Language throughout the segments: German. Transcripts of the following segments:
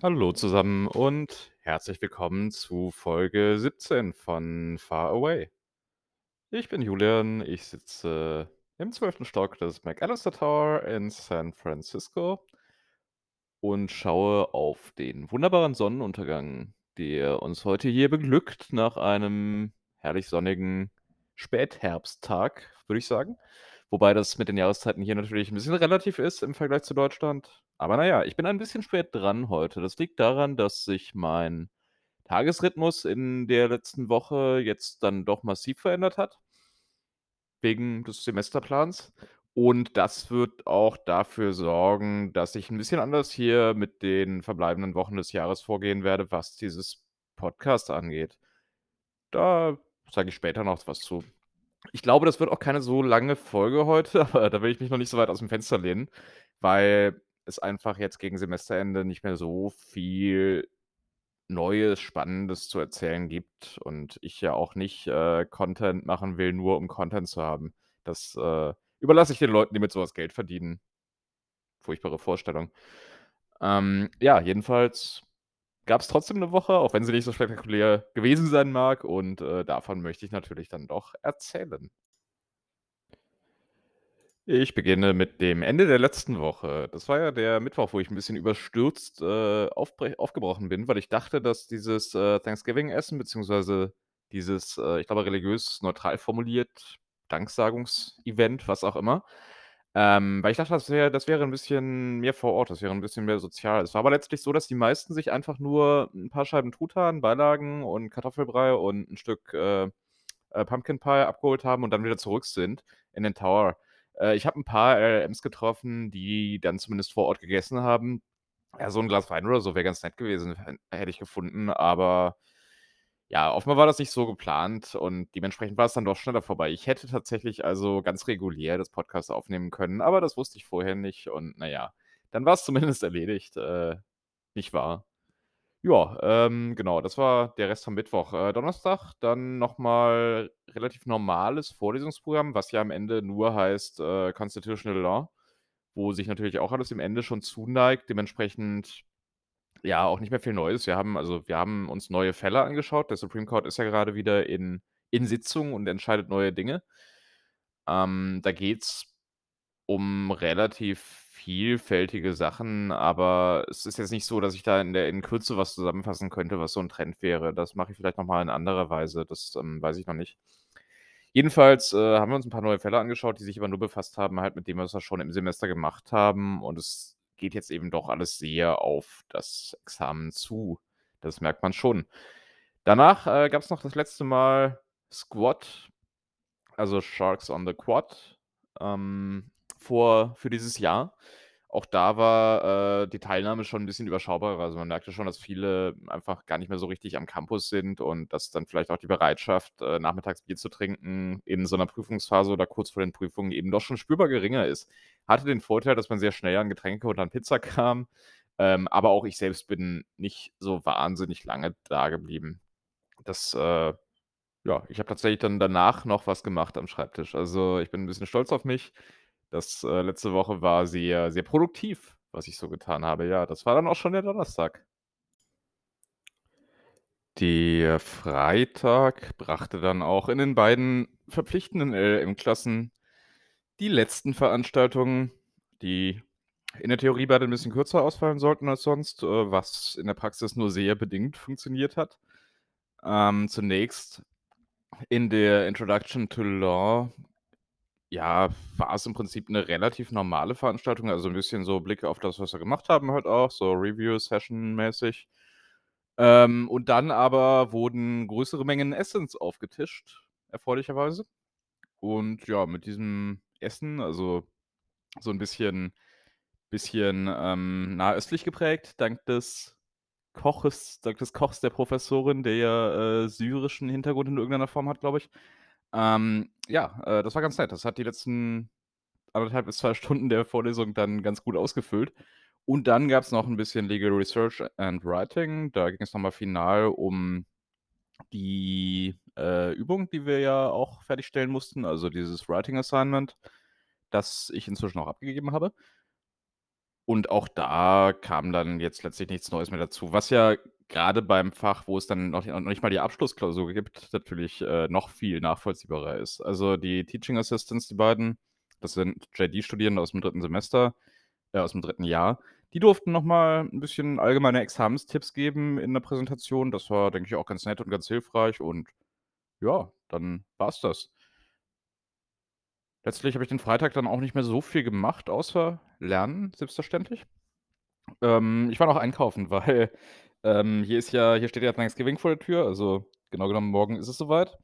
Hallo zusammen und herzlich willkommen zu Folge 17 von Far Away. Ich bin Julian, ich sitze im 12. Stock des McAllister Tower in San Francisco und schaue auf den wunderbaren Sonnenuntergang, der uns heute hier beglückt nach einem herrlich sonnigen Spätherbsttag, würde ich sagen. Wobei das mit den Jahreszeiten hier natürlich ein bisschen relativ ist im Vergleich zu Deutschland. Aber naja, ich bin ein bisschen spät dran heute. Das liegt daran, dass sich mein Tagesrhythmus in der letzten Woche jetzt dann doch massiv verändert hat wegen des Semesterplans. Und das wird auch dafür sorgen, dass ich ein bisschen anders hier mit den verbleibenden Wochen des Jahres vorgehen werde, was dieses Podcast angeht. Da sage ich später noch was zu. Ich glaube, das wird auch keine so lange Folge heute, aber da will ich mich noch nicht so weit aus dem Fenster lehnen, weil es einfach jetzt gegen Semesterende nicht mehr so viel Neues, Spannendes zu erzählen gibt und ich ja auch nicht, äh, Content machen will, nur um Content zu haben. Das, äh, überlasse ich den Leuten, die mit sowas Geld verdienen. Furchtbare Vorstellung. Ähm, ja, jedenfalls gab es trotzdem eine Woche, auch wenn sie nicht so spektakulär gewesen sein mag und, äh, davon möchte ich natürlich dann doch erzählen. Ich beginne mit dem Ende der letzten Woche. Das war ja der Mittwoch, wo ich ein bisschen überstürzt, äh, aufgebrochen bin, weil ich dachte, dass dieses, äh, Thanksgiving-Essen beziehungsweise dieses, äh, ich glaube, religiös neutral formuliert, Danksagungsevent, was auch immer ähm, weil ich dachte, das wäre das wäre 'n bisschen mehr vor Ort, das wäre ein bisschen mehr sozial. Es war aber letztlich so, dass die meisten sich einfach nur ein paar Scheiben Truthahn, Beilagen und Kartoffelbrei und ein Stück, äh, äh, Pumpkin Pie abgeholt haben und dann wieder zurück sind in den Tower. Äh, ich habe ein paar LLMs getroffen, die dann zumindest vor Ort gegessen haben. Ja, so ein Glas Wein oder so wäre ganz nett gewesen, hätte ich gefunden, aber ja, offenbar war das nicht so geplant und dementsprechend war es dann doch schneller vorbei. Ich hätte tatsächlich also ganz regulär das Podcast aufnehmen können, aber das wusste ich vorher nicht und naja, dann war es zumindest erledigt, äh, nicht wahr? Ja, ähm, genau, das war der Rest vom Mittwoch. Äh, Donnerstag dann noch mal relativ normales Vorlesungsprogramm, was ja am Ende nur heißt, äh, Constitutional Law, wo sich natürlich auch alles im Ende schon zuneigt. Dementsprechend ja, auch nicht mehr viel Neues. Wir haben also wir haben uns neue Fälle angeschaut. Der Supreme Court ist ja gerade wieder in in Sitzung und entscheidet neue Dinge. Ähm, da geht's um relativ vielfältige Sachen, aber es ist jetzt nicht so, dass ich da in der in Kürze was zusammenfassen könnte, was so ein Trend wäre. Das mache ich vielleicht noch mal in anderer Weise, das, ähm, weiß ich noch nicht. Jedenfalls, äh, haben wir uns ein paar neue Fälle angeschaut, die sich aber nur befasst haben halt mit dem, was wir schon im Semester gemacht haben und es geht jetzt eben doch alles sehr auf das Examen zu. Das merkt man schon. Danach, äh, gab es noch das letzte Mal Squad, also Sharks on the Quad, ähm, vor für dieses Jahr. Auch da war, äh, die Teilnahme schon ein bisschen überschaubarer. Also, man merkte schon, dass viele einfach gar nicht mehr so richtig am Campus sind und dass dann vielleicht auch die Bereitschaft, äh, nachmittags Bier zu trinken in so einer Prüfungsphase oder kurz vor den Prüfungen eben doch schon spürbar geringer ist. Hatte den Vorteil, dass man sehr schnell an Getränke und an Pizza kam, ähm, aber auch ich selbst bin nicht so wahnsinnig lange da geblieben. Das, äh ja, ich habe tatsächlich dann danach noch was gemacht am Schreibtisch. Also, ich bin ein bisschen stolz auf mich. Das, äh, letzte Woche war sehr, sehr produktiv, was ich so getan habe. Ja, das war dann auch schon der Donnerstag. Der Freitag brachte dann auch in den beiden verpflichtenden LLM-Klassen die letzten Veranstaltungen, die in der Theorie beide ein bisschen kürzer ausfallen sollten als sonst, äh, was in der Praxis nur sehr bedingt funktioniert hat. Ähm, zunächst in der Introduction to Law ja, war es im Prinzip eine relativ normale Veranstaltung, also ein bisschen so Blick auf das, was wir gemacht haben halt auch, so Review-Session-mäßig. Ähm, und dann aber wurden größere Mengen Essens aufgetischt, erfreulicherweise. Und ja, mit diesem Essen, also so ein bisschen bisschen, ähm, nahöstlich geprägt, dank des Koches dank des Kochs der Professorin, der ja, äh, syrischen Hintergrund in irgendeiner Form hat, glaube ich. Ähm, ja, äh, das war ganz nett. Das hat die letzten anderthalb bis zwei Stunden der Vorlesung dann ganz gut ausgefüllt. Und dann gab es noch ein bisschen Legal Research and Writing. Da ging es nochmal final um die, äh, Übung, die wir ja auch fertigstellen mussten, also dieses Writing Assignment, das ich inzwischen auch abgegeben habe. Und auch da kam dann jetzt letztlich nichts Neues mehr dazu, was ja grade beim Fach, wo es dann noch noch nicht mal die Abschlussklausur gibt, natürlich, äh, noch viel nachvollziehbarer ist. Also, die Teaching Assistants, die beiden, das sind JD-Studierende aus'm 3. Semester äh, aus'm 3. Jahr, die durften noch mal 'n bisschen allgemeine Examenstipps geben in der Präsentation. Das war, denke ich, auch ganz nett und ganz hilfreich und ja, dann war's das. Letztlich habe ich den Freitag dann auch nicht mehr so viel gemacht, außer lernen, selbstverständlich. Ähm, ich war noch einkaufen, weil, ähm, hier ist ja hier steht ja Thanksgiving vor der Tür, also, genau genommen morgen ist es so weit.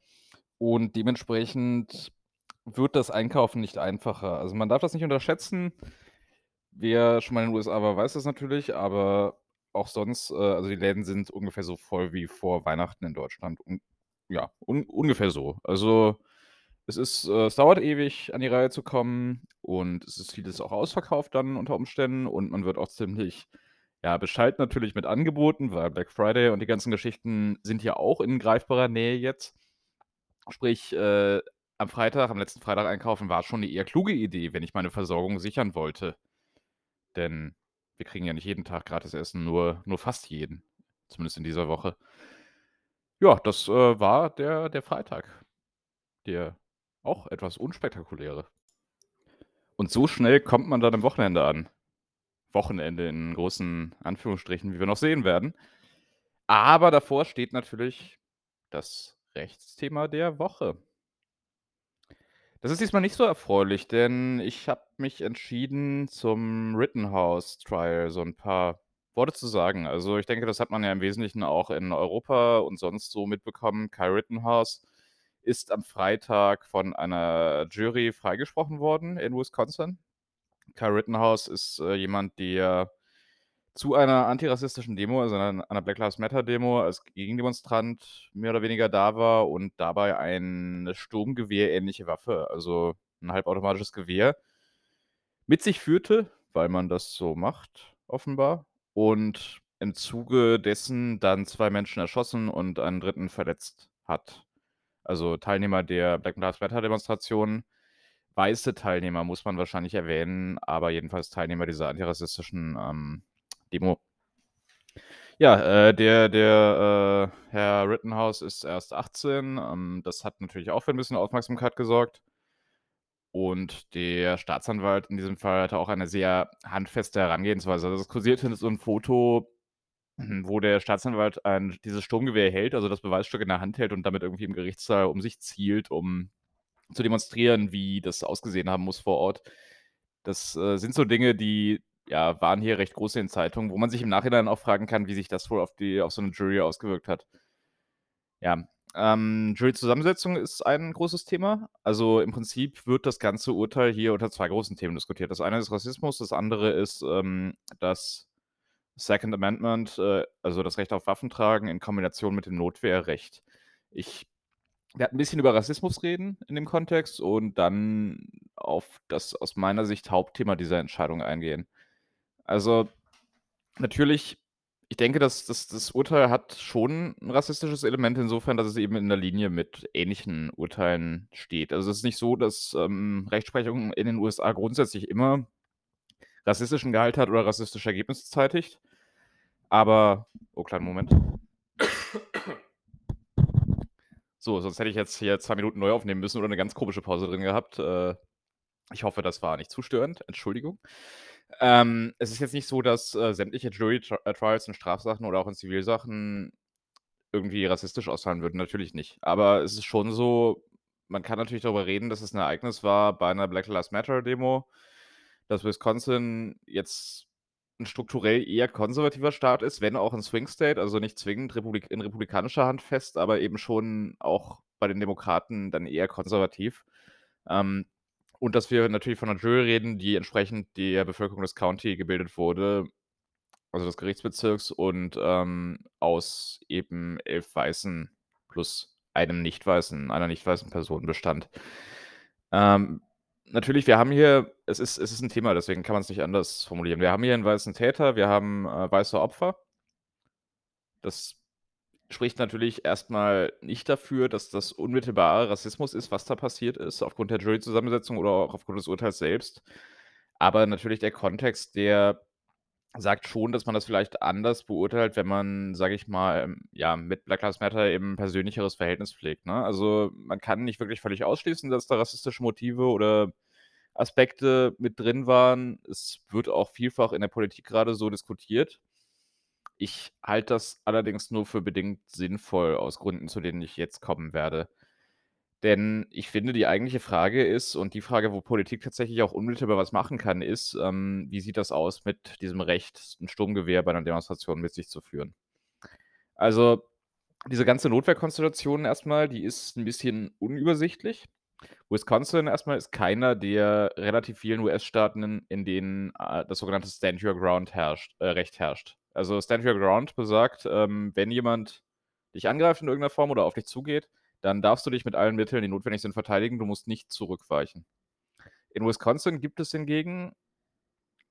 Und dementsprechend wird das Einkaufen nicht einfacher. Also, man darf das nicht unterschätzen. Wer schon mal in den USA war, weiß das natürlich, aber auch sonst äh, also, die Läden sind ungefähr so voll wie vor Weihnachten in Deutschland. Un ja, un ungefähr so. Also, es ist äh, es dauert ewig, an die Reihe zu kommen und es ist vieles auch ausverkauft dann unter Umständen und man wird auch ziemlich, ja, beschallt natürlich mit Angeboten, weil Black Friday und die ganzen Geschichten sind ja auch in greifbarer Nähe jetzt. Sprich, äh, am Freitag am letzten Freitag einkaufen war schon 'ne eher kluge Idee, wenn ich meine Versorgung sichern wollte. Denn wir kriegen ja nicht jeden Tag gratis Essen, nur nur fast jeden, zumindest in dieser Woche. Ja, das, äh, war der der Freitag. Der auch etwas unspektakuläre. Und so schnell kommt man dann am Wochenende an. Wochenende in großen Anführungsstrichen, wie wir noch sehen werden. Aber davor steht natürlich das Rechtsthema der Woche. Das ist diesmal nicht so erfreulich, denn ich habe mich entschieden, zum Rittenhouse Trial so 'n paar Worte zu sagen. Also, ich denke, das hat man ja im Wesentlichen auch in Europa und sonst so mitbekommen. Kyle Rittenhouse ist am Freitag von einer Jury freigesprochen worden in Wisconsin. Kyle Rittenhouse ist, äh, jemand, der zu einer antirassistischen Demo, also einer einer Black Lives Matter Demo als Gegendemonstrant mehr oder weniger da war und dabei eine sturmgewehrähnliche Waffe, also 'n halbautomatisches Gewehr mit sich führte, weil man das so macht offenbar und im Zuge dessen dann 2 Menschen erschossen und einen 3. verletzt hat. Also, Teilnehmer der Black Lives Matter Demonstration. Weiße Teilnehmer muss man wahrscheinlich erwähnen, aber jedenfalls Teilnehmer dieser antirassistischen, ähm, Demo. Ja, äh, der der, äh, Herr Rittenhouse ist erst 18. Ähm, das hat natürlich auch für 'n bisschen Aufmerksamkeit gesorgt. Und der Staatsanwalt in diesem Fall hatte auch eine sehr handfeste Herangehensweise. Also, es kursierte so 'n Foto, wo der Staatsanwalt ein dieses Sturmgewehr hält, also das Beweisstück in der Hand hält und damit irgendwie im Gerichtssaal um sich zielt, um zu demonstrieren, wie das ausgesehen haben muss vor Ort. Das, äh, sind so Dinge, die, ja, waren hier recht groß in Zeitungen, wo man sich im Nachhinein auch fragen kann, wie sich das wohl auf die auf so 'ne Jury ausgewirkt hat. Ja, ähm, Juryzusammensetzung ist ein großes Thema. Also, im Prinzip wird das ganze Urteil hier unter 2 großen Themen diskutiert. Das eine ist Rassismus, das andere ist, ähm, das Second Amendment, äh, also das Recht auf Waffentragen in Kombination mit dem Notwehrrecht. Ich werde 'n bisschen über Rassismus reden in dem Kontext und dann auf das aus meiner Sicht Hauptthema dieser Entscheidung eingehen. Also, natürlich ich denke, das das das Urteil hat schon 'n rassistisches Element insofern, dass es eben in der Linie mit ähnlichen Urteilen steht. Also, es ist nicht so, dass, ähm, Rechtsprechung in den USA grundsätzlich immer rassistischen Gehalt hat oder rassistische Ergebnisse zeitigt. Aber oh, kleinen Moment. So, sonst hätte ich jetzt hier 2 Minuten neu aufnehmen müssen oder 'ne ganz komische Pause drin gehabt. Äh, ich hoffe, das war nicht zu störend. Entschuldigung. Ähm, es ist jetzt nicht so, dass, äh, sämtliche Jury äh, Trials in Strafsachen oder auch in Zivilsachen irgendwie rassistisch ausfallen würden, natürlich nicht. Aber es ist schon so, man kann natürlich darüber reden, dass es 'n Ereignis war bei 'ner Black Lives Matter Demo, dass Wisconsin jetzt 'n strukturell eher konservativer Staat ist, wenn auch 'n Swing State, also nicht zwingend republik in republikanischer Hand fest, aber eben schon auch bei den Demokraten dann eher konservativ. Ähm, und dass wir natürlich von 'ner Jury reden, die entsprechend der Bevölkerung des County gebildet wurde, also des Gerichtsbezirks und, ähm, aus eben 11 Weißen plus einem nicht-Weißen einer nicht-weißen Person bestand. Ähm, natürlich, wir haben hier es ist es ist 'n Thema, deswegen kann man's nicht anders formulieren. Wir haben hier 'n weißen Täter, wir haben, äh, weiße Opfer. Das spricht natürlich erst mal nicht dafür, dass das unmittelbarer Rassismus ist, was da passiert ist, aufgrund der Juryzusammensetzung oder auch aufgrund des Urteils selbst. Aber natürlich der Kontext, der sagt schon, dass man das vielleicht anders beurteilt, wenn man, sage ich mal, ja, mit Black Lives Matter eben 'n persönlicheres Verhältnis pflegt, ne? Also, man kann nicht wirklich völlig ausschließen, dass da rassistische Motive oder Aspekte mit drin waren. Es wird auch vielfach in der Politik grade so diskutiert. Ich halte das allerdings nur für bedingt sinnvoll aus Gründen, zu denen ich jetzt kommen werde. Denn ich finde, die eigentliche Frage ist und die Frage, wo Politik tatsächlich auch unmittelbar was machen kann, ist, ähm, wie sieht das aus mit diesem Recht, 'n Sturmgewehr bei 'ner Demonstration mit sich zu führen? Also, diese ganze Notwehrkonstellation erst mal, die ist 'n bisschen unübersichtlich. Wisconsin erst mal ist keiner der relativ vielen US-Staaten, in denen, äh, das sogenannte Stand Your Ground herrscht äh, Recht herrscht. Also, Stand Your Ground besagt, ähm, wenn jemand dich angreift in irgend 'ner Form oder auf dich zugeht, dann darfst du dich mit allen Mitteln, die notwendig sind, verteidigen. Du musst nicht zurückweichen. In Wisconsin gibt es hingegen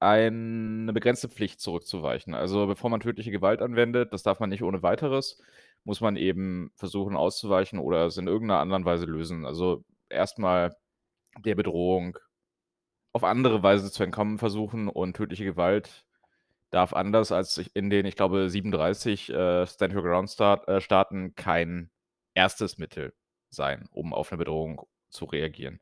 eine begrenzte Pflicht, zurückzuweichen. Also, bevor man tödliche Gewalt anwendet, das darf man nicht ohne Weiteres, muss man eben versuchen auszuweichen oder es in irgend 'ner anderen Weise lösen. Also, erst mal der Bedrohung auf andere Weise zu entkommen versuchen und tödliche Gewalt darf anders als in den, ich glaube, 37, äh, Stand Your Ground Staat äh, Staaten kein 1. Mittel sein, um auf 'ne Bedrohung zu reagieren.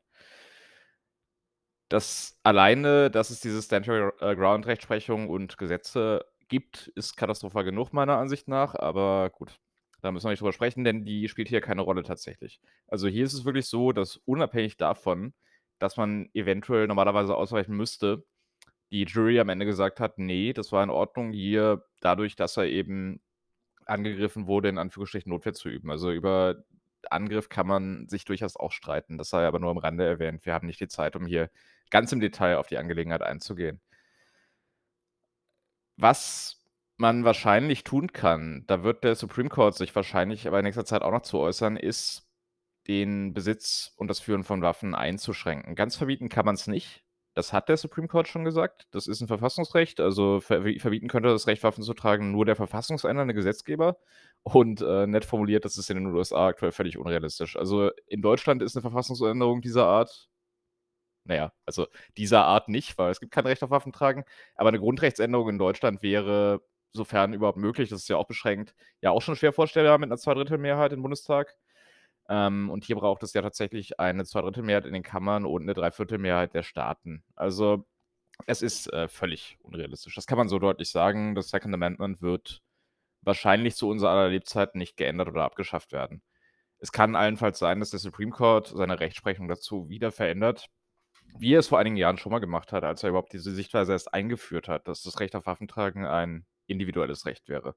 Das alleine, dass es diese Stand Your, äh, Ground Rechtsprechung und Gesetze gibt, ist katastrophal genug meiner Ansicht nach, aber gut, da müssen wir nicht drüber sprechen, denn die spielt hier keine Rolle tatsächlich. Also, hier ist es wirklich so, dass unabhängig davon, dass man eventuell normalerweise ausweichen müsste, die Jury am Ende gesagt hat: „Ne, das war in Ordnung hier“, dadurch, dass er eben angegriffen wurde, in Anführungsstrichen Notwehr zu üben. Also, über Angriff kann man sich durchaus auch streiten. Das sei aber nur am Rande erwähnt. Wir haben nicht die Zeit, um hier ganz im Detail auf die Angelegenheit einzugehen. Was man wahrscheinlich tun kann, da wird der Supreme Court sich wahrscheinlich aber in nächster Zeit auch noch zu äußern, ist, den Besitz und das Führen von Waffen einzuschränken. Ganz verbieten kann man's nicht. Das hat der Supreme Court schon gesagt. Das ist 'n Verfassungsrecht. Also, verbieten könnte das Recht, Waffen zu tragen, nur der verfassungsändernde Gesetzgeber. Und, äh, nett formuliert, das ist in den USA aktuell völlig unrealistisch. Also, in Deutschland ist 'ne Verfassungsänderung dieser Art na ja, also, dieser Art nicht, weil es gibt kein Recht auf Waffentragen, aber 'ne Grundrechtsänderung in Deutschland wäre, sofern überhaupt möglich, das ist ja auch beschränkt, ja auch schon schwer vorstellbar mit 'ner Zweidrittelmehrheit im Bundestag. Ähm, und hier braucht es ja tatsächlich eine Zweidrittelmehrheit in den Kammern und 'ne Dreiviertelmehrheit der Staaten. Also, es ist, äh, völlig unrealistisch. Das kann man so deutlich sagen. Das Second Amendment wird wahrscheinlich zu unser aller Lebzeiten nicht geändert oder abgeschafft werden. Es kann allenfalls sein, dass der Supreme Court seine Rechtsprechung dazu wieder verändert, wie er es vor einigen Jahren schon mal gemacht hat, als er überhaupt diese Sichtweise erst eingeführt hat, dass das Recht auf Waffentragen ein individuelles Recht wäre.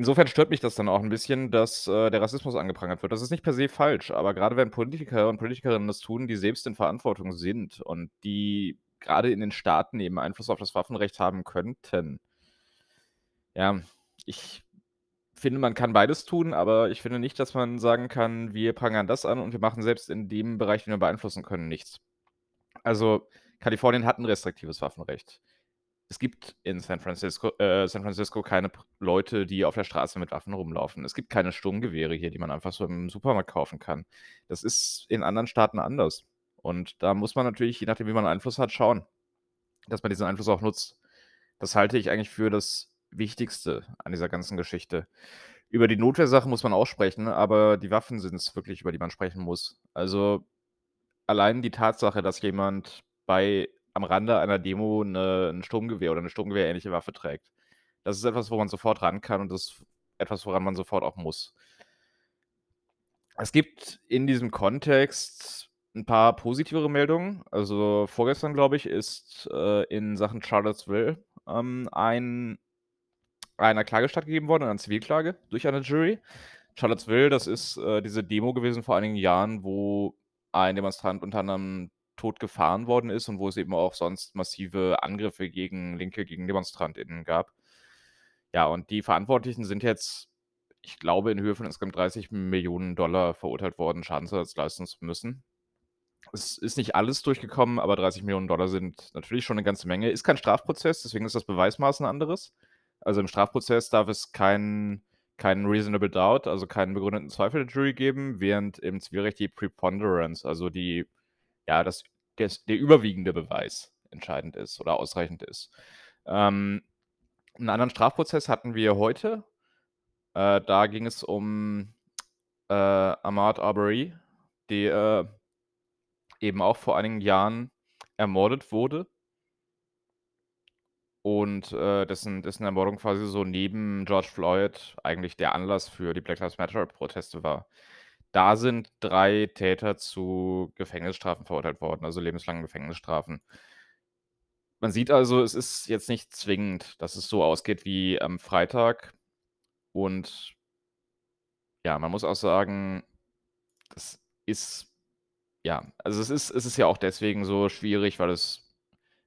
Insofern stört mich das dann auch 'n bisschen, dass, äh, der Rassismus angeprangert wird. Das ist nicht per se falsch, aber grade wenn Politiker und Politikerinnen das tun, die selbst in Verantwortung sind und die grade in den Staaten eben Einfluss auf das Waffenrecht haben könnten ja, ich finde, man kann beides tun, aber ich finde nicht, dass man sagen kann: „Wir prangern das an und wir machen selbst in dem Bereich, den wir beeinflussen können, nichts.“ Also, Kalifornien hat 'n restriktives Waffenrecht. Es gibt in San Francisco äh, San Francisco keine Leute, die auf der Straße mit Waffen rumlaufen. Es gibt keine Sturmgewehre hier, die man einfach so im Supermarkt kaufen kann. Das ist in anderen Staaten anders. Und da muss man natürlich, je nachdem, wie man Einfluss hat, schauen, dass man diesen Einfluss auch nutzt. Das halte ich eigentlich für das Wichtigste an dieser ganzen Geschichte. Über die Notwehrsache muss man auch sprechen, aber die Waffen sind's wirklich, über die man sprechen muss. Also, allein die Tatsache, dass jemand bei am Rande einer Demo 'ne 'n Sturmgewehr oder 'ne sturmgewehrähnliche Waffe trägt. Das ist etwas, wo man sofort ran kann und das etwas, woran man sofort auch muss. Es gibt in diesem Kontext 'n paar positivere Meldungen. Also, vorgestern, glaube ich, ist, äh, in Sachen Charlottesville, ähm, ein einer Klage stattgegeben worden, einer Zivilklage durch eine Jury. Charlottesville, das ist, äh, diese Demo gewesen vor einigen Jahren, wo ein Demonstrant unter anderem tot gefahren worden ist und wo es eben auch sonst massive Angriffe gegen Linke, gegen DemonstrantInnen gab. Ja, und die Verantwortlichen sind jetzt, ich glaube, in Höhe von insgesamt 30.000.000 $ verurteilt worden, Schadensersatz leisten zu müssen. Es ist nicht alles durchgekommen, aber 30.000.000 $ sind natürlich schon 'ne ganze Menge. Ist kein Strafprozess, deswegen ist das Beweismaß 'n anderes. Also, im Strafprozess darf es keinen keinen reasonable doubt, also keinen begründeten Zweifel der Jury geben, während im Zivilrecht die Preponderance, also die ja, das des der überwiegende Beweis entscheidend ist oder ausreichend ist. Ähm, 'n anderen Strafprozess hatten wir heute. Äh, da ging es um, äh, Ahmaud Arbery, der eben auch vor einigen Jahren ermordet wurde. Und, äh, dessen dessen Ermordung quasi so neben George Floyd eigentlich der Anlass für die Black Lives Matter-Proteste war. Da sind 3 Täter zu Gefängnisstrafen verurteilt worden, also lebenslangen Gefängnisstrafen. Man sieht also, es ist jetzt nicht zwingend, dass es so ausgeht wie am Freitag. Und ja, man muss auch sagen, das ist ja, also es ist es ist ja auch deswegen so schwierig, weil es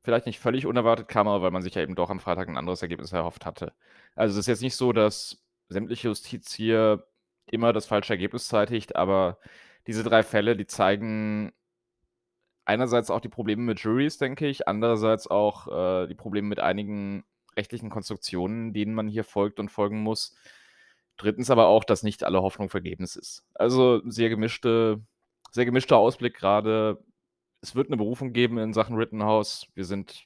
vielleicht nicht völlig unerwartet kam, aber weil man sich ja eben doch am Freitag 'n anderes Ergebnis erhofft hatte. Also, es ist jetzt nicht so, dass sämtliche Justiz hier immer das falsche Ergebnis zeitigt, aber diese 3 Fälle, die zeigen einerseits auch die Probleme mit Juries, denke ich, andererseits auch, äh, die Probleme mit einigen rechtlichen Konstruktionen, denen man hier folgt und folgen muss. Drittens aber auch, dass nicht alle Hoffnung vergebens ist. Also, sehr gemischte sehr gemischter Ausblick grade. Es wird 'ne Berufung geben in Sachen Rittenhouse. Wir sind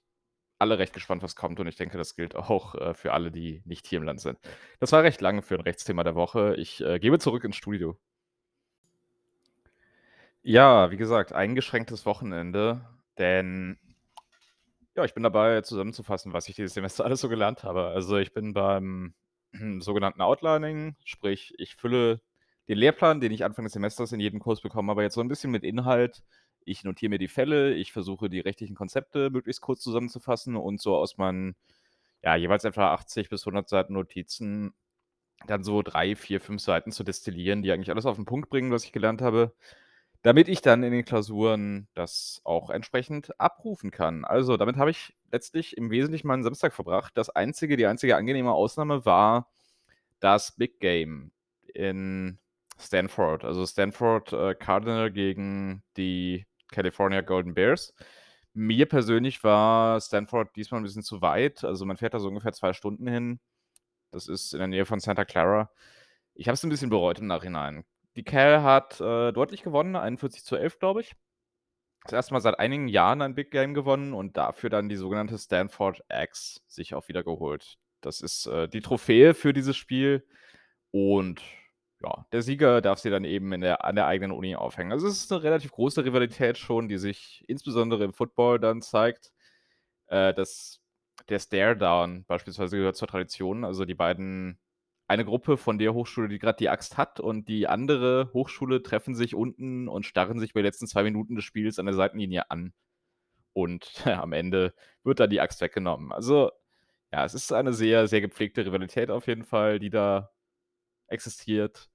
alle recht gespannt, was kommt und ich denke, das gilt auch, äh, für alle, die nicht hier im Land sind. Das war recht lang für 'n Rechtsthema der Woche. Ich, äh, gebe zurück ins Studio. Ja, wie gesagt, eingeschränktes Wochenende, denn ja, ich bin dabei, zusammenzufassen, was ich dieses Semester alles so gelernt habe. Also, ich bin beim sogenannten Outlining, sprich, ich fülle den Lehrplan, den ich Anfang des Semesters in jedem Kurs bekommen habe, jetzt so 'n bisschen mit Inhalt. Ich notiere mir die Fälle, ich versuche, die rechtlichen Konzepte möglichst kurz zusammenzufassen und so aus meinen, ja, jeweils etwa 80 bis 100 Seiten Notizen dann so 3, 4, 5 Seiten zu destillieren, die eigentlich alles auf 'n Punkt bringen, was ich gelernt habe, damit ich dann in den Klausuren das auch entsprechend abrufen kann. Also, damit habe ich letztlich im Wesentlichen meinen Samstag verbracht. Das einzige die einzige angenehme Ausnahme war das Big Game in Stanford. Also, Stanford, äh, Cardinal gegen die California Golden Bears. Mir persönlich war Stanford diesmal 'n bisschen zu weit. Also, man fährt da so ungefähr 2 Stunden hin. Das ist in der Nähe von Santa Clara. Ich habe es 'n bisschen bereut im Nachhinein. Die Cal hat, äh, deutlich gewonnen, 41:11, glaube ich. Das 1. Mal seit einigen Jahren ein Big Game gewonnen und dafür dann die sogenannte Stanford Axe sich auch wieder geholt. Das ist, äh, die Trophäe für dieses Spiel und ja, der Sieger darf sie dann eben in der an der eigenen Uni aufhängen. Also, es ist 'ne relativ große Rivalität schon, die sich insbesondere im Football dann zeigt. Äh, das der Stare Down beispielsweise gehört zur Tradition. Also, die beiden eine Gruppe von der Hochschule, die grad die Axt hat und die andere Hochschule treffen sich unten und starren sich bei den letzten 2 Minuten des Spiels an der Seitenlinie an. Und ja, am Ende wird dann die Axt weggenommen. Also, ja, es ist eine sehr, sehr gepflegte Rivalität auf jeden Fall, die da existiert.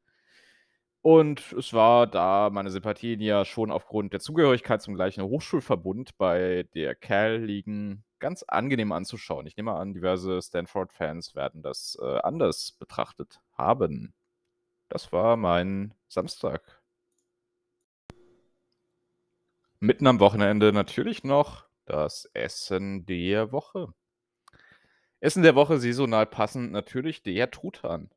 Und es war, da meine Sympathien ja schon aufgrund der Zugehörigkeit zum gleichen Hochschulverbund bei der Cal liegen, ganz angenehm anzuschauen. Ich nehme an, diverse Stanford-Fans werden das, äh, anders betrachtet haben. Das war mein Samstag. Mitten am Wochenende natürlich noch das Essen der Woche. Essen der Woche, saisonal passend natürlich der Truthahn.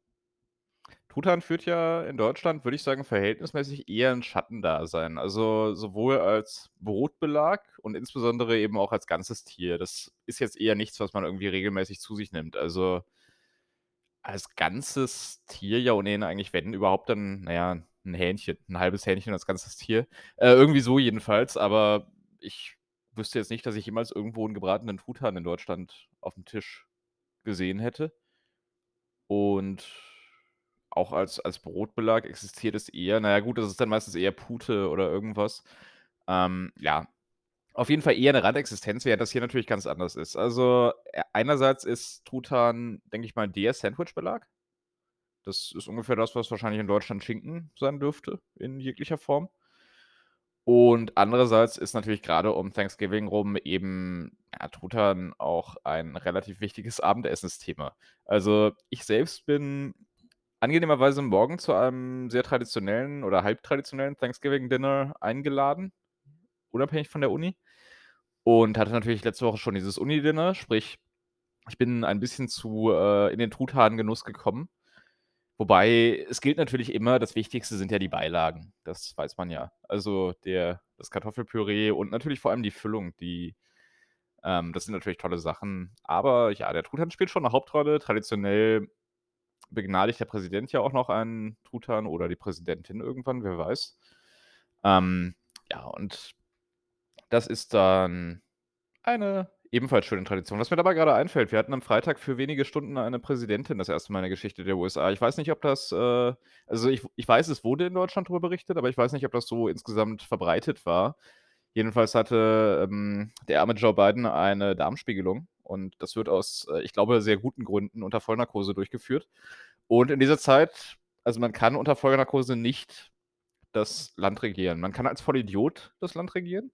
Truthahn führt ja in Deutschland, würde ich sagen, verhältnismäßig eher 'n Schattendasein. Also, sowohl als Brotbelag und insbesondere eben auch als ganzes Tier. Das ist jetzt eher nichts, was man irgendwie regelmäßig zu sich nimmt. Also als ganzes Tier ja ohnehin eigentlich, wenn überhaupt dann, na ja, 'n Hähnchen, 'n halbes Hähnchen als ganzes Tier. Äh, irgendwie so jedenfalls, aber ich wüsste jetzt nicht, dass ich jemals irgendwo 'n gebratenen Truthahn in Deutschland aufm Tisch gesehen hätte. Und auch als als Brotbelag existiert es eher. Na ja, gut, das ist dann meistens eher Pute oder irgendwas. Ähm, ja, auf jeden Fall eher 'ne Randexistenz, während das hier natürlich ganz anders ist. Also, e einerseits ist Truthahn, denke ich mal, der Sandwich-Belag. Das ist ungefähr das, was wahrscheinlich in Deutschland Schinken sein dürfte in jeglicher Form. Und andererseits ist natürlich grade um Thanksgiving rum eben, ja, Truthahn auch ein relativ wichtiges Abendessensthema. Also, ich selbst bin angenehmerweise morgen zu einem sehr traditionellen oder halbtraditionellen Thanksgiving-Dinner eingeladen, unabhängig von der Uni. Und hatte natürlich letzte Woche schon dieses Uni-Dinner, sprich, ich bin ein bisschen zu äh, in den Truthahn-Genuss gekommen. Wobei, es gilt natürlich immer, das Wichtigste sind ja die Beilagen. Das weiß man ja. Also, der das Kartoffelpüree und natürlich vor allem die Füllung, die Ähm, das sind natürlich tolle Sachen. Aber ja, der Truthahn spielt schon 'ne Hauptrolle. Traditionell begnadigt der Präsident ja auch noch einen Truthahn oder die Präsidentin irgendwann, wer weiß. Ähm, ja, und das ist dann eine ebenfalls schöne Tradition. Was mir dabei gerade einfällt, wir hatten am Freitag für wenige Stunden eine Präsidentin das erste Mal in der Geschichte der USA. Ich weiß nicht, ob das, äh also ich ich weiß, es wurde in Deutschland drüber berichtet, aber ich weiß nicht, ob das so insgesamt verbreitet war. Jedenfalls hatte, ähm, der arme Joe Biden eine Darmspiegelung und das wird aus, äh, ich glaube, sehr guten Gründen unter Vollnarkose durchgeführt. Und in dieser Zeit also man kann unter Vollnarkose nicht das Land regieren. Man kann als Vollidiot das Land regieren.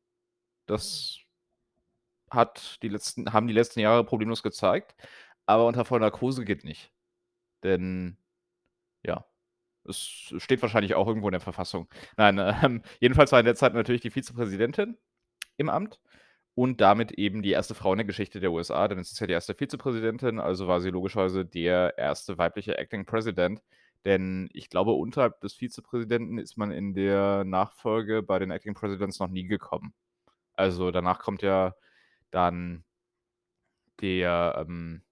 Das hat die letzten haben die letzten Jahre problemlos gezeigt, aber unter Vollnarkose geht nicht. Denn ja, es steht wahrscheinlich auch irgendwo in der Verfassung. Nein, ähm, jedenfalls war in der Zeit natürlich die Vizepräsidentin im Amt und damit eben die erste Frau in der Geschichte der USA, denn es ist ja die erste Vizepräsidentin, also war sie logischerweise der erste weibliche Acting President. Denn ich glaube, unterhalb des Vizepräsidenten ist man in der Nachfolge bei den Acting Presidents noch nie gekommen. Also, danach kommt ja dann der, ähm,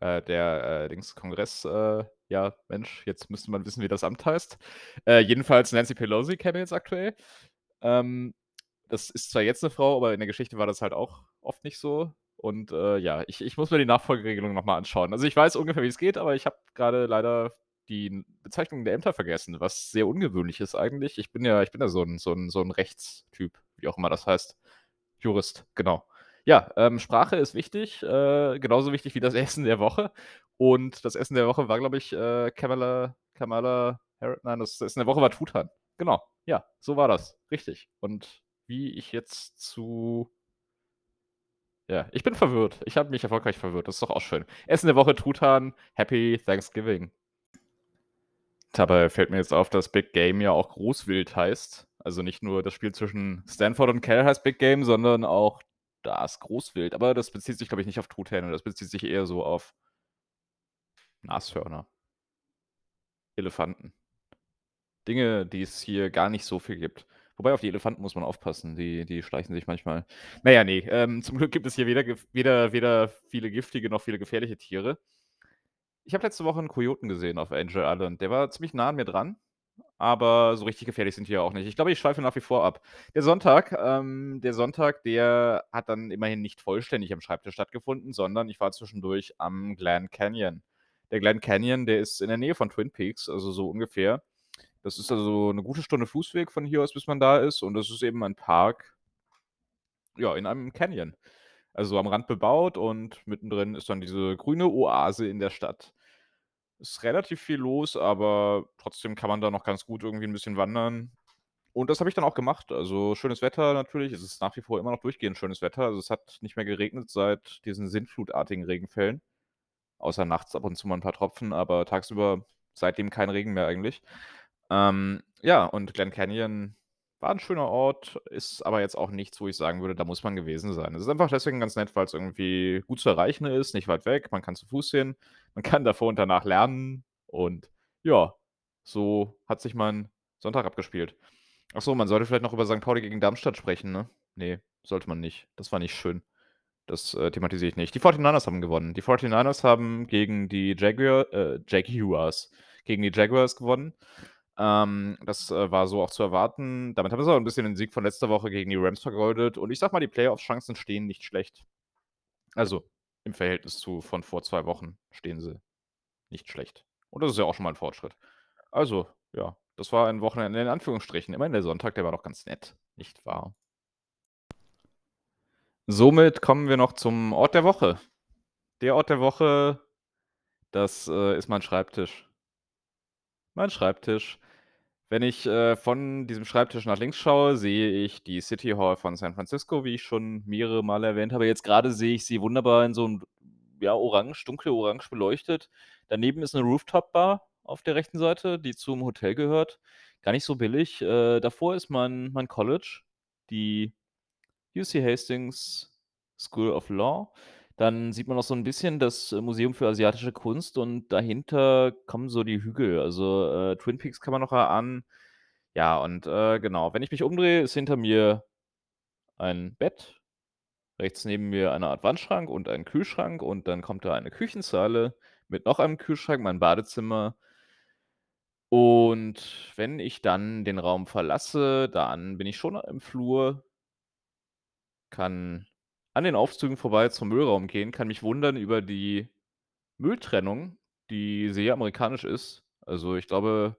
äh, der, äh, Dings Kongress, äh ja, Mensch, jetzt müsste man wissen, wie das Amt heißt. Äh, jedenfalls Nancy Pelosi käme jetzt aktuell. Ähm, das ist zwar jetzt 'ne Frau, aber in der Geschichte war das halt auch oft nicht so. Und, äh, ja, ich ich muss mir die Nachfolgeregelung noch mal anschauen. Also, ich weiß ungefähr, wie's geht, aber ich habe grade leider die Bezeichnung der Ämter vergessen, was sehr ungewöhnlich ist eigentlich. Ich bin ja ich bin ja so 'n so 'n so 'n Rechtstyp, wie auch immer das heißt. Jurist, genau. Ja, ähm, Sprache ist wichtig, äh, genauso wichtig wie das Essen der Woche. Und das Essen der Woche war, glaube ich, äh, Kamala Kamala Harri nein, das Essen der Woche war Truthahn. Genau, ja, so war das, richtig. Und wie ich jetzt zu ja, ich bin verwirrt. Ich habe mich erfolgreich verwirrt. Das ist doch auch schön. Essen der Woche Truthahn. Happy Thanksgiving. Dabei fällt mir jetzt auf, dass Big Game ja auch Großwild heißt. Also, nicht nur das Spiel zwischen Stanford und Cal heißt Big Game, sondern auch das Großwild. Aber das bezieht sich, glaube ich, nicht auf Truthähne. Das bezieht sich eher so auf Nashörner. Elefanten. Dinge, die es hier gar nicht so viel gibt. Wobei auf die Elefanten muss man aufpassen, die die schleichen sich manchmal na ja, ne, ähm, zum Glück gibt es hier weder weder weder viele giftige noch viele gefährliche Tiere. Ich habe letzte Woche 'n Kojoten gesehen auf Angel Island. Der war ziemlich nah an mir dran, aber so richtig gefährlich sind die auch nicht. Ich glaube, ich schweife nach wie vor ab. Der Sonntag ähm, der Sonntag, der hat dann immerhin nicht vollständig am Schreibtisch stattgefunden, sondern ich war zwischendurch am Glen Canyon. Der Glen Canyon, der ist in der Nähe von Twin Peaks, also so ungefähr. Das ist also 'ne gute Stunde Fußweg von hier aus, bis man da ist und das ist eben ein Park ja, in einem Canyon. Also, am Rand bebaut und mittendrin ist dann diese grüne Oase in der Stadt. Ist relativ viel los, aber trotzdem kann man da noch ganz gut irgendwie 'n bisschen wandern. Und das habe ich dann auch gemacht. Also, schönes Wetter natürlich. Es ist nach wie vor immer noch durchgehend schönes Wetter. Also, es hat nicht mehr geregnet seit diesen sintflutartigen Regenfällen. Außer nachts ab und zu mal 'n paar Tropfen, aber tagsüber seitdem kein Regen mehr eigentlich. Ähm, ja, und Glen Canyon war 'n schöner Ort, ist aber jetzt auch nichts, wo ich sagen würde, da muss man gewesen sein. Es ist einfach deswegen ganz nett, weil's irgendwie gut zu erreichen ist, nicht weit weg. Man kann zu Fuß hin. Man kann davor und danach lernen und ja, so hat sich mein Sonntag abgespielt. Ach so, man sollte vielleicht noch über Sankt Pauli gegen Darmstadt sprechen, ne? Ne, sollte man nicht. Das war nicht schön. Das, äh, thematisiere ich nicht. Die 49ers haben gewonnen. Die 49ers haben gegen die Jaguar äh, Jaguars gegen die Jaguars gewonnen. Ähm, das, äh, war so auch zu erwarten. Damit haben sie auch 'n bisschen den Sieg von letzter Woche gegen die Rams vergeudet und ich sage mal, die Playoff-Chancen stehen nicht schlecht. Also, im Verhältnis zu von vor 2 Wochen stehen sie nicht schlecht. Und das ist ja auch schon mal 'n Fortschritt. Also, ja, das war ein Wochenende in Anführungsstrichen. Immerhin der Sonntag, der war doch ganz nett, nicht wahr? Somit kommen wir noch zum Ort der Woche. Der Ort der Woche, das, äh, ist mein Schreibtisch. Mein Schreibtisch. Wenn ich, äh, von diesem Schreibtisch nach links schaue, sehe ich die City Hall von San Francisco, wie ich schon mehrere Male erwähnt habe. Jetzt grade sehe ich sie wunderbar in so 'n ja, orange dunkel-orange beleuchtet. Daneben ist 'ne Rooftop-Bar auf der rechten Seite, die zum Hotel gehört. Gar nicht so billig. Äh, davor ist mein mein College, die UC Hastings School of Law. Dann sieht man noch so 'n bisschen das Museum für asiatische Kunst und dahinter kommen so die Hügel. Also, äh, Twin Peaks kann man noch erahnen. Ja, und, äh, genau, wenn ich mich umdrehe, ist hinter mir ein Bett, rechts neben mir eine Art Wandschrank und ein Kühlschrank und dann kommt da eine Küchenzeile mit noch einem Kühlschrank, mein Badezimmer. Und wenn ich dann den Raum verlasse, dann bin ich schon im Flur kann an den Aufzügen vorbei zum Müllraum gehen, kann mich wundern über die Mülltrennung, die sehr amerikanisch ist. Also, ich glaube,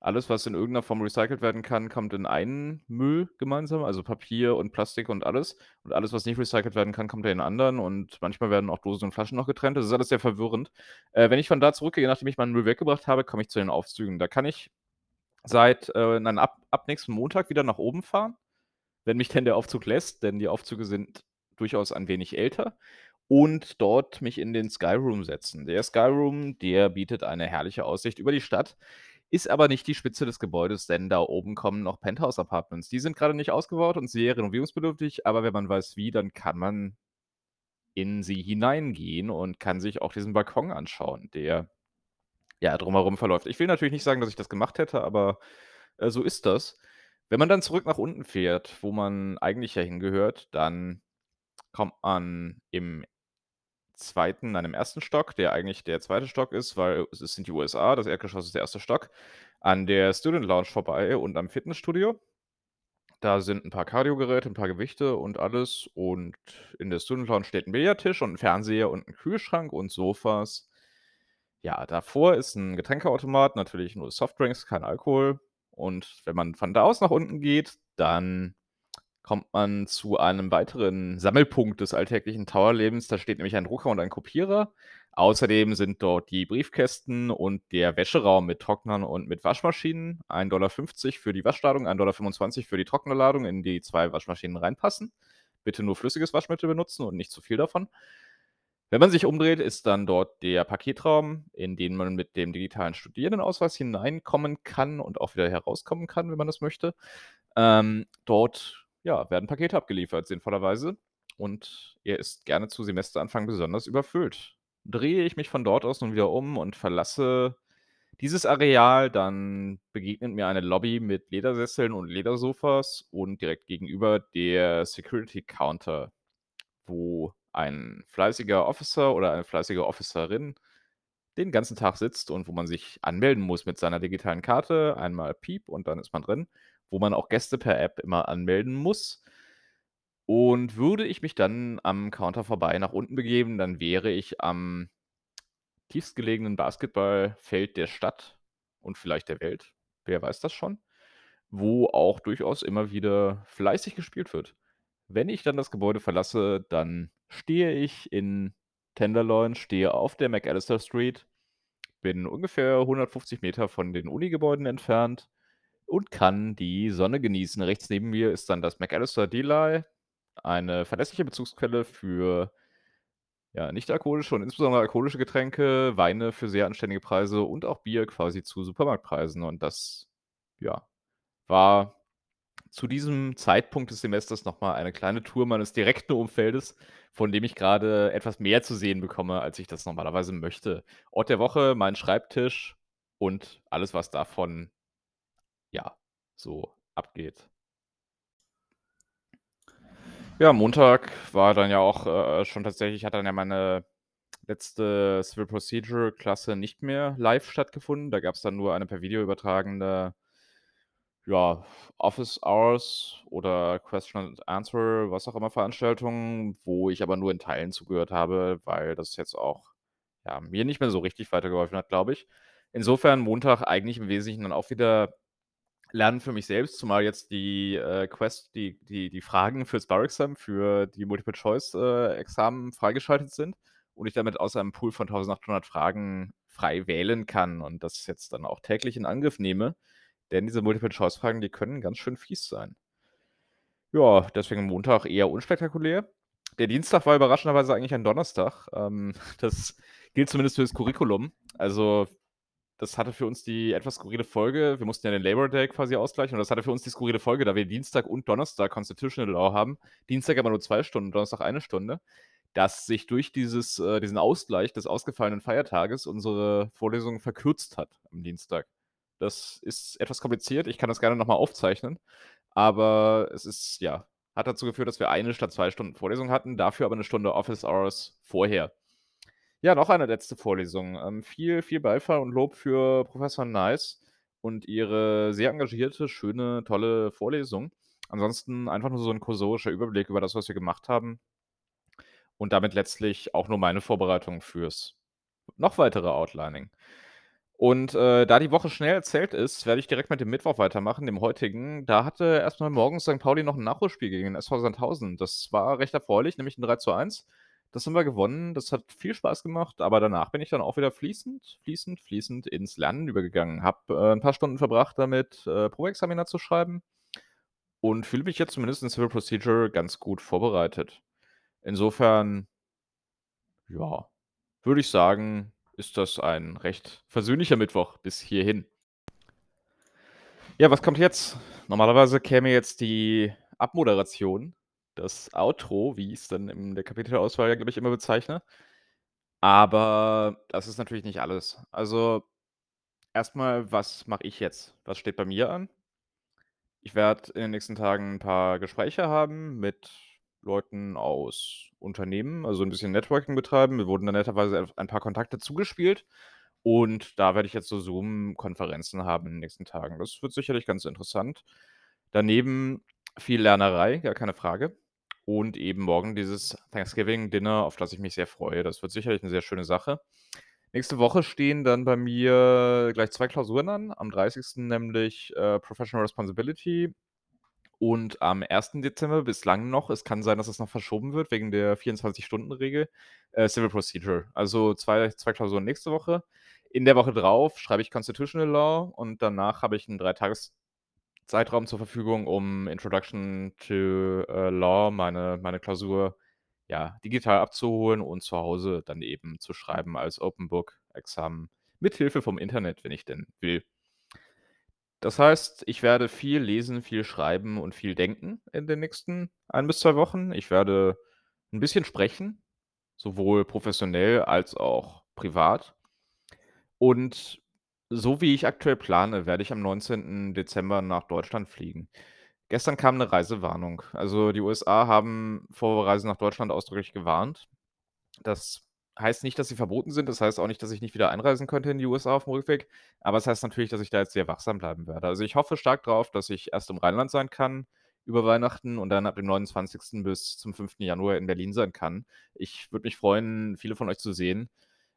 alles, was in irgendeiner Form recycelt werden kann, kommt in einen Müll gemeinsam, also Papier und Plastik und alles. Und alles, was nicht recycelt werden kann, kommt in den anderen und manchmal werden auch Dosen und Flaschen noch getrennt. Das ist alles sehr verwirrend. Äh, wenn ich von da zurückgehe, nachdem ich meinen Müll weggebracht habe, komme ich zu den Aufzügen. Da kann ich seit äh, nein, ab ab nächsten Montag wieder nach oben fahren, wenn mich denn der Aufzug lässt, denn die Aufzüge sind durchaus ein wenig älter und dort mich in den Sky Room setzen. Der Sky Room, der bietet eine herrliche Aussicht über die Stadt, ist aber nicht die Spitze des Gebäudes, denn da oben kommen noch Penthouse-Apartments. Die sind gerade nicht ausgebaut und sehr renovierungsbedürftig, aber wenn man weiß wie, dann kann man in sie hineingehen und kann sich auch diesen Balkon anschauen, der ja drumherum verläuft. Ich will natürlich nicht sagen, dass ich das gemacht hätte, aber äh, so ist das. Wenn man dann zurück nach unten fährt, wo man eigentlich ja hingehört, dann kommt man im zweiten, nein, im ersten Stock, der eigentlich der zweite Stock ist, weil es sind die USA, das Erdgeschoss ist der erste Stock, an der Student Lounge vorbei und am Fitnessstudio. Da sind ein paar Kardiogeräte, ein paar Gewichte und alles und in der Student Lounge steht ein Billardtisch und ein Fernseher und ein Kühlschrank und Sofas. Ja, davor ist ein Getränkeautomat, natürlich nur Softdrinks, kein Alkohol. Und wenn man von da aus nach unten geht, dann kommt man zu einem weiteren Sammelpunkt des alltäglichen Tower-Lebens. Da steht nämlich ein Drucker und ein Kopierer. Außerdem sind dort die Briefkästen und der Wäscheraum mit Trocknern und mit Waschmaschinen. 1,50 Dollar für die Waschladung, 1,25 Dollar für die Trocknerladung, in die zwei Waschmaschinen reinpassen. Bitte nur flüssiges Waschmittel benutzen und nicht zu viel davon. Wenn man sich umdreht, ist dann dort der Paketraum, in den man mit dem digitalen Studierendenausweis hineinkommen kann und auch wieder herauskommen kann, wenn man das möchte. Ähm, dort ja, werden Pakete abgeliefert, sinnvollerweise. Und er ist gerne zu Semesteranfang besonders überfüllt. Drehe ich mich von dort aus nun wieder um und verlasse dieses Areal, dann begegnet mir eine Lobby mit Ledersesseln und Ledersofas und direkt gegenüber der Security Counter, wo ein fleißiger Officer oder eine fleißige Officerin den ganzen Tag sitzt und wo man sich anmelden muss mit seiner digitalen Karte. Einmal Piep und dann ist man drin wo man auch Gäste per App immer anmelden muss. Und würde ich mich dann am Counter vorbei nach unten begeben, dann wäre ich am tiefstgelegenen Basketballfeld der Stadt und vielleicht der Welt, wer weiß das schon, wo auch durchaus immer wieder fleißig gespielt wird. Wenn ich dann das Gebäude verlasse, dann stehe ich in Tenderloin, stehe auf der McAllister Street, bin ungefähr 150 Meter von den Uni-Gebäuden entfernt und kann die Sonne genießen. Rechts neben mir ist dann das McAllister Delay, eine verlässliche Bezugsquelle für ja, nicht-alkoholische und insbesondere alkoholische Getränke, Weine für sehr anständige Preise und auch Bier quasi zu Supermarktpreisen. Und das, ja, war zu diesem Zeitpunkt des Semesters nochmal eine kleine Tour meines direkten Umfeldes, von dem ich gerade etwas mehr zu sehen bekomme, als ich das normalerweise möchte. Ort der Woche, mein Schreibtisch und alles, was davon ja, so abgeht. Ja, Montag war dann ja auch äh, schon tatsächlich, hat dann ja meine letzte Civil Procedure Klasse nicht mehr live stattgefunden. Da gab es dann nur eine per Video übertragene ja, Office Hours oder Question and Answer, was auch immer Veranstaltungen, wo ich aber nur in Teilen zugehört habe, weil das jetzt auch ja, mir nicht mehr so richtig weitergeholfen hat, glaube ich. Insofern Montag eigentlich im Wesentlichen dann auch wieder Lernen für mich selbst, zumal jetzt die äh, Quest, die, die, die Fragen fürs Bar-Exam, für die Multiple-Choice-Examen äh, freigeschaltet sind und ich damit aus einem Pool von 1800 Fragen frei wählen kann und das jetzt dann auch täglich in Angriff nehme. Denn diese Multiple-Choice-Fragen, die können ganz schön fies sein. Ja, deswegen Montag eher unspektakulär. Der Dienstag war überraschenderweise eigentlich ein Donnerstag. Ähm, das gilt zumindest für das Curriculum. Also das hatte für uns die etwas skurrile Folge. Wir mussten ja den Labor Day quasi ausgleichen und das hatte für uns die skurrile Folge, da wir Dienstag und Donnerstag Constitutional Law haben. Dienstag aber nur zwei Stunden, Donnerstag eine Stunde. Dass sich durch dieses, äh, diesen Ausgleich des ausgefallenen Feiertages unsere Vorlesung verkürzt hat am Dienstag. Das ist etwas kompliziert. Ich kann das gerne nochmal aufzeichnen. Aber es ist, ja, hat dazu geführt, dass wir eine statt zwei Stunden Vorlesung hatten, dafür aber eine Stunde Office Hours vorher. Ja, noch eine letzte Vorlesung. Ähm, viel, viel Beifall und Lob für Professor Nice und ihre sehr engagierte, schöne, tolle Vorlesung. Ansonsten einfach nur so ein kursorischer Überblick über das, was wir gemacht haben und damit letztlich auch nur meine Vorbereitung fürs noch weitere Outlining. Und, äh, da die Woche schnell erzählt ist, werde ich direkt mit dem Mittwoch weitermachen, dem heutigen. Da hatte erstmal morgens St. Pauli noch ein Nachholspiel gegen den SV Sandhausen. Das war recht erfreulich, nämlich ein 3:1. Das haben wir gewonnen. Das hat viel Spaß gemacht, aber danach bin ich dann auch wieder fließend, fließend, fließend ins Lernen übergegangen. Habe, äh, 'n paar Stunden verbracht damit, äh, Probeexamina zu schreiben und fühle mich jetzt zumindest in Civil Procedure ganz gut vorbereitet. Insofern ja, würde ich sagen, ist das ein recht versöhnlicher Mittwoch bis hierhin. Ja, was kommt jetzt? Normalerweise käme jetzt die Abmoderation, das Outro, wie ich's dann in der Kapitelauswahl glaube ich, immer bezeichne. Aber das ist natürlich nicht alles. Also, erstmal, was mache ich jetzt? Was steht bei mir an? Ich werde in den nächsten Tagen ein paar Gespräche haben mit Leuten aus Unternehmen, also ein bisschen Networking betreiben. Mir wurden dann netterweise ein paar Kontakte zugespielt und da werde ich jetzt so Zoom-Konferenzen haben in den nächsten Tagen. Das wird sicherlich ganz interessant. Daneben viel Lernerei, gar keine Frage. Und eben morgen dieses Thanksgiving-Dinner, auf das ich mich sehr freue. Das wird sicherlich eine sehr schöne Sache. Nächste Woche stehen dann bei mir gleich zwei Klausuren an. Am 30. nämlich äh, Professional Responsibility und am 1. Dezember bislang noch, es kann sein, dass es noch verschoben wird wegen der 24-Stunden-Regel, äh, Civil Procedure. Also zwei, zwei Klausuren nächste Woche. In der Woche drauf schreibe ich Constitutional Law und danach habe ich einen Dreitages-Zeitraum zur Verfügung, um Introduction to uh, Law, meine, meine Klausur, ja, digital abzuholen und zu Hause dann eben zu schreiben als Open Book Examen mit Hilfe vom Internet, wenn ich denn will. Das heißt, ich werde viel lesen, viel schreiben und viel denken in den nächsten ein bis zwei Wochen. Ich werde ein bisschen sprechen, sowohl professionell als auch privat. Und so wie ich aktuell plane, werde ich am 19. Dezember nach Deutschland fliegen. Gestern kam eine Reisewarnung. Also, die USA haben vor Reisen nach Deutschland ausdrücklich gewarnt. Das heißt nicht, dass sie verboten sind. Das heißt auch nicht, dass ich nicht wieder einreisen könnte in die USA auf dem Rückweg. Aber es heißt natürlich, dass ich da jetzt sehr wachsam bleiben werde. Also ich hoffe stark darauf, dass ich erst im Rheinland sein kann über Weihnachten und dann ab dem 29. bis zum 5. Januar in Berlin sein kann. Ich würde mich freuen, viele von euch zu sehen.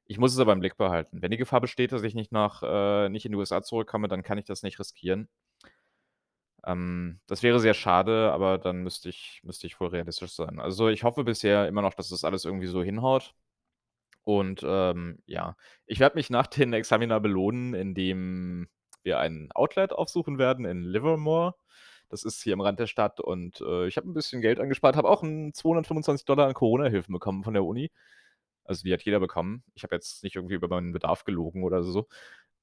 Ich muss es aber im Blick behalten. Wenn die Gefahr besteht, dass ich nicht nach, äh, nicht in die USA zurückkomme, dann kann ich das nicht riskieren. Ähm, das wäre sehr schade, aber dann müsste ich, müsste ich voll realistisch sein. Also ich hoffe bisher immer noch, dass das alles irgendwie so hinhaut. Und, ähm, ja, ich werde mich nach den Examina belohnen, indem wir ein Outlet aufsuchen werden in Livermore. Das ist hier am Rand der Stadt und, äh, ich habe ein bisschen Geld angespart, habe auch 'n 225 an Corona-Hilfen bekommen von der Uni. Also, die hat jeder bekommen. Ich habe jetzt nicht irgendwie über meinen Bedarf gelogen oder so.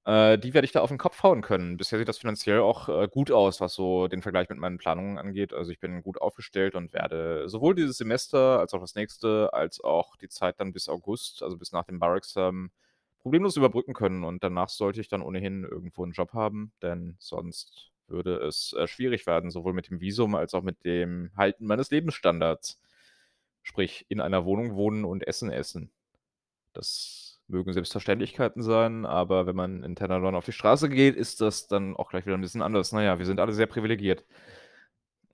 Äh, die werde ich da auf den Kopf hauen können. Bisher sieht das finanziell auch, äh, gut aus, was so den Vergleich mit meinen Planungen angeht. Also, ich bin gut aufgestellt und werde sowohl dieses Semester als auch das nächste, als auch die Zeit dann bis August, also bis nach dem Bar-Examen, problemlos überbrücken können. Und danach sollte ich dann ohnehin irgendwo einen Job haben, denn sonst würde es, äh, schwierig werden, sowohl mit dem Visum als auch mit dem Halten meines Lebensstandards. Sprich, in einer Wohnung wohnen und Essen essen. Das mögen Selbstverständlichkeiten sein, aber wenn man in Tenderloin auf die Straße geht, ist das dann auch gleich wieder ein bisschen anders. Naja, wir sind alle sehr privilegiert.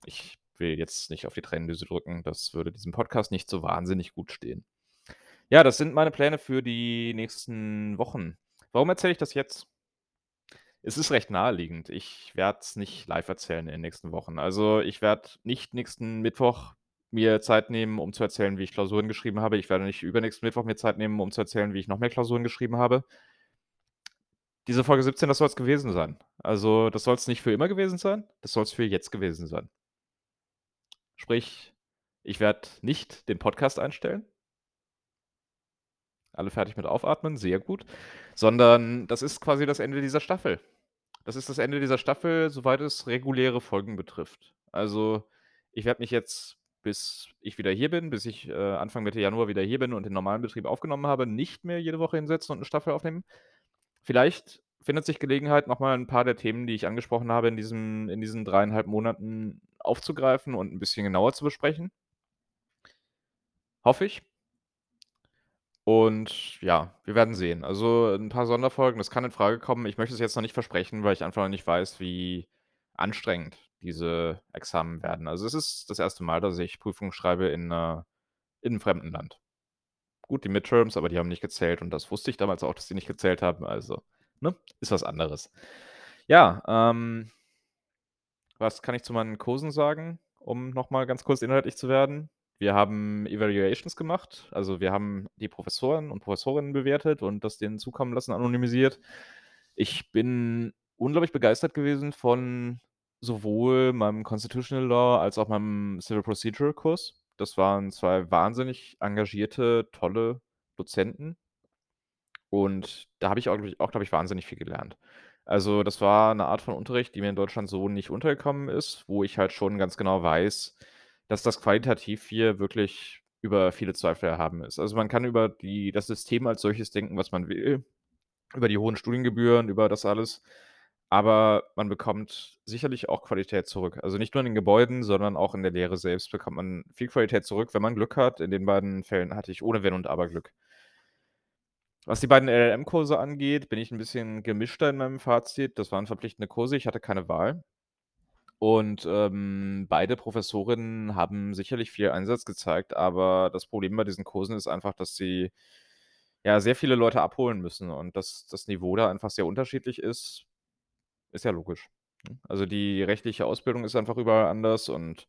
Ich will jetzt nicht auf die Tränendüse drücken, das würde diesem Podcast nicht so wahnsinnig gut stehen. Ja, das sind meine Pläne für die nächsten Wochen. Warum erzähle ich das jetzt? Es ist recht naheliegend. Ich werde es nicht live erzählen in den nächsten Wochen. Also, ich werde nicht nächsten Mittwoch mir Zeit nehmen, um zu erzählen, wie ich Klausuren geschrieben habe. Ich werde nicht übernächsten Mittwoch mir Zeit nehmen, um zu erzählen, wie ich noch mehr Klausuren geschrieben habe. Diese Folge 17, das soll es gewesen sein. Also, das soll es nicht für immer gewesen sein, das soll es für jetzt gewesen sein. Sprich, ich werde nicht den Podcast einstellen. Alle fertig mit Aufatmen, sehr gut. Sondern das ist quasi das Ende dieser Staffel. Das ist das Ende dieser Staffel, soweit es reguläre Folgen betrifft. Also, ich werde mich jetzt bis ich wieder hier bin, bis ich äh, Anfang Mitte Januar wieder hier bin und den normalen Betrieb aufgenommen habe, nicht mehr jede Woche hinsetzen und eine Staffel aufnehmen. Vielleicht findet sich Gelegenheit, nochmal ein paar der Themen, die ich angesprochen habe in, diesem, in diesen dreieinhalb Monaten aufzugreifen und 'n bisschen genauer zu besprechen. Hoffe ich. Und ja, wir werden sehen. Also, 'n paar Sonderfolgen, das kann in Frage kommen. Ich möchte es jetzt noch nicht versprechen, weil ich einfach noch nicht weiß, wie anstrengend diese Examen werden. Also, es ist das 1. Mal, dass ich Prüfungen schreibe in 'ner in 'nem fremden Land. Gut, die Midterms, aber die haben nicht gezählt und das wusste ich damals auch, dass die nicht gezählt haben, also, ne, ist was anderes. Ja, ähm was kann ich zu meinen Kursen sagen, um noch mal ganz kurz inhaltlich zu werden? Wir haben Evaluations gemacht. Also, wir haben die Professoren und Professorinnen bewertet und das denen zukommen lassen, anonymisiert. Ich bin unglaublich begeistert gewesen von sowohl meinem Constitutional Law als auch meinem Civil Procedure Kurs. Das waren 2 wahnsinnig engagierte, tolle Dozenten. Und da habe ich auch auch, glaube ich, wahnsinnig viel gelernt. Also, das war 'ne Art von Unterricht, die mir in Deutschland so nicht untergekommen ist, wo ich halt schon ganz genau weiß, dass das qualitativ hier wirklich über viele Zweifel erhaben ist. Also, man kann über die das System als solches denken, was man will, über die hohen Studiengebühren, über das alles, aber man bekommt sicherlich auch Qualität zurück. Also, nicht nur in den Gebäuden, sondern auch in der Lehre selbst bekommt man viel Qualität zurück, wenn man Glück hat. In den beiden Fällen hatte ich ohne Wenn und Aber Glück. Was die beiden LLM-Kurse angeht, bin ich 'n bisschen gemischter in meinem Fazit. Das waren verpflichtende Kurse, ich hatte keine Wahl. Und, ähm, beide Professorinnen haben sicherlich viel Einsatz gezeigt, aber das Problem bei diesen Kursen ist einfach, dass sie, ja, sehr viele Leute abholen müssen und dass das Niveau da einfach sehr unterschiedlich ist, ist ja logisch, ne? Also, die rechtliche Ausbildung ist einfach überall anders und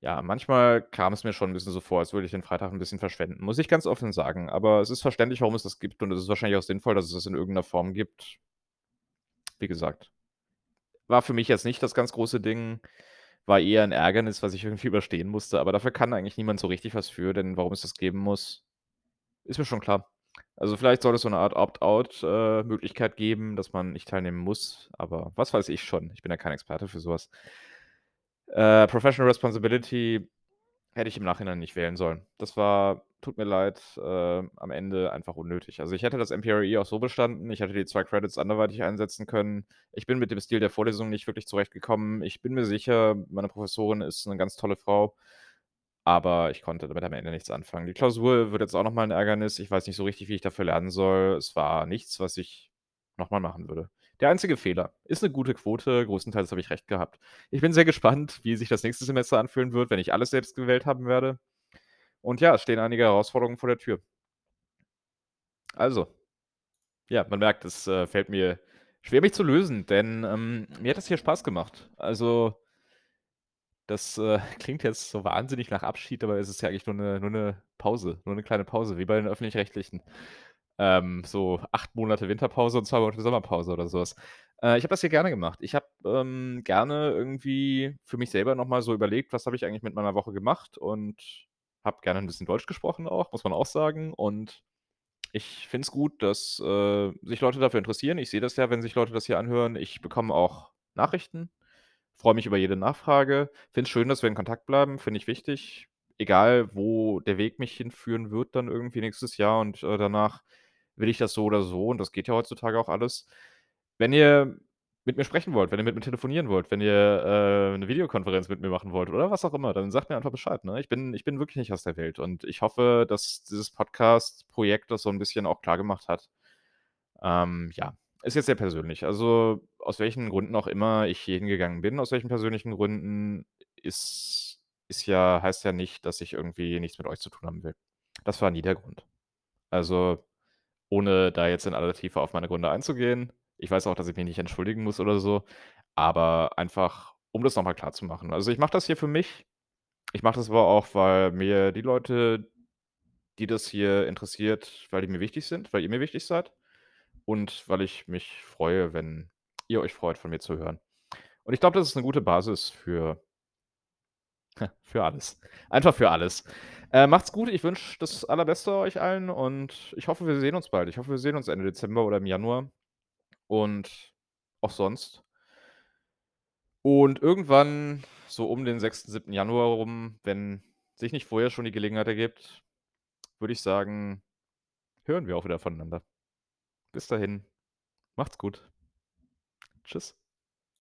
ja, manchmal kam es mir schon 'n bisschen so vor, als würde ich den Freitag 'n bisschen verschwenden, muss ich ganz offen sagen. Aber es ist verständlich, warum es das gibt und es ist wahrscheinlich auch sinnvoll, dass es das in irgend 'ner Form gibt. Wie gesagt, war für mich jetzt nicht das ganz große Ding, war eher 'n Ärgernis, was ich irgendwie überstehen musste, aber dafür kann eigentlich niemand so richtig was für, denn warum es das geben muss, ist mir schon klar. Also, vielleicht soll es so 'ne Art Opt-out, äh, geben, dass man nicht teilnehmen muss, aber was weiß ich schon? Ich bin ja kein Experte für so was. Äh, Professional Responsibility hätte ich im Nachhinein nicht wählen sollen. Das war tut mir leid, äh, am Ende einfach unnötig. Also, ich hätte das MPRE auch so bestanden. Ich hätte die 2 Credits anderweitig einsetzen können. Ich bin mit dem Stil der Vorlesung nicht wirklich zurechtgekommen. Ich bin mir sicher, meine Professorin ist 'ne ganz tolle Frau, aber ich konnte damit am Ende nichts anfangen. Die Klausur wird jetzt auch noch mal 'n Ärgernis. Ich weiß nicht so richtig, wie ich dafür lernen soll. Es war nichts, was ich noch mal machen würde. Der einzige Fehler ist 'ne gute Quote, größtenteils habe ich recht gehabt. Ich bin sehr gespannt, wie sich das nächste Semester anfühlen wird, wenn ich alles selbst gewählt haben werde. Und ja, es stehen einige Herausforderungen vor der Tür. Also, ja, man merkt, es, äh, fällt mir schwer, mich zu lösen, denn, ähm, mir hat das hier Spaß gemacht. Also das, äh, klingt jetzt so wahnsinnig nach Abschied, ist es ja eigentlich nur 'ne nur 'ne Pause, nur 'ne kleine Pause, wie bei den Öffentlich-Rechtlichen. Ähm, so 8 Monate Winterpause und 2 Monate Sommerpause oder so was. Äh, ich habe das hier gerne gemacht. Ich habe, ähm, gerne irgendwie für mich selber noch mal so überlegt: „Was habe ich eigentlich mit meiner Woche gemacht?“ Und habe gerne 'n bisschen Deutsch gesprochen auch, muss man auch sagen. Und ich finde es gut, dass, äh, sich Leute dafür interessieren. Ich sehe das ja, wenn sich Leute das hier anhören. Ich bekomme auch Nachrichten, freue mich über jede Nachfrage. Finde es schön, dass wir in Kontakt bleiben, finde ich wichtig. Egal, wo der Weg mich hinführen wird dann irgendwie nächstes Jahr und, äh, danach will ich das so oder so und das geht ja heutzutage auch alles. Wenn ihr mit mir sprechen wollt, wenn ihr mit mir telefonieren wollt, wenn ihr, äh, 'ne Videokonferenz mit mir machen wollt oder was auch immer, dann sagt mir einfach Bescheid, ne? Ich bin ich bin wirklich nicht aus der Welt und ich hoffe, dass dieses Podcast-Projekt das so 'n bisschen auch klargemacht hat. Ähm, ja, ist jetzt sehr persönlich. Also, aus welchen Gründen auch immer ich hier hingegangen bin, aus welchen persönlichen Gründen, ist ist ja heißt ja nicht, dass ich irgendwie nichts mit euch zu tun haben will. Das war nie der Grund. Also, ohne da jetzt in aller Tiefe auf meine Gründe einzugehen. Ich weiß auch, dass ich mich nicht entschuldigen muss oder so, aber einfach, um das noch mal klarzumachen. Also, ich mache das hier für mich. Ich mache das aber auch, weil mir die Leute, die das hier interessiert weil die mir wichtig sind, weil ihr mir wichtig seid und weil ich mich freue, wenn ihr euch freut, von mir zu hören. Und ich glaube, das ist 'ne gute Basis für für alles. Einfach für alles. Äh, macht's gut. Ich wünsche das Allerbeste euch allen und ich hoffe, wir sehen uns bald. Ich hoffe, wir sehen uns Ende Dezember oder im Januar und auch sonst. Und irgendwann so um den 6., 7. Januar rum, wenn sich nicht vorher schon die Gelegenheit ergibt, würde ich sagen, hören wir auch wieder voneinander. Bis dahin, macht's gut. Tschüss.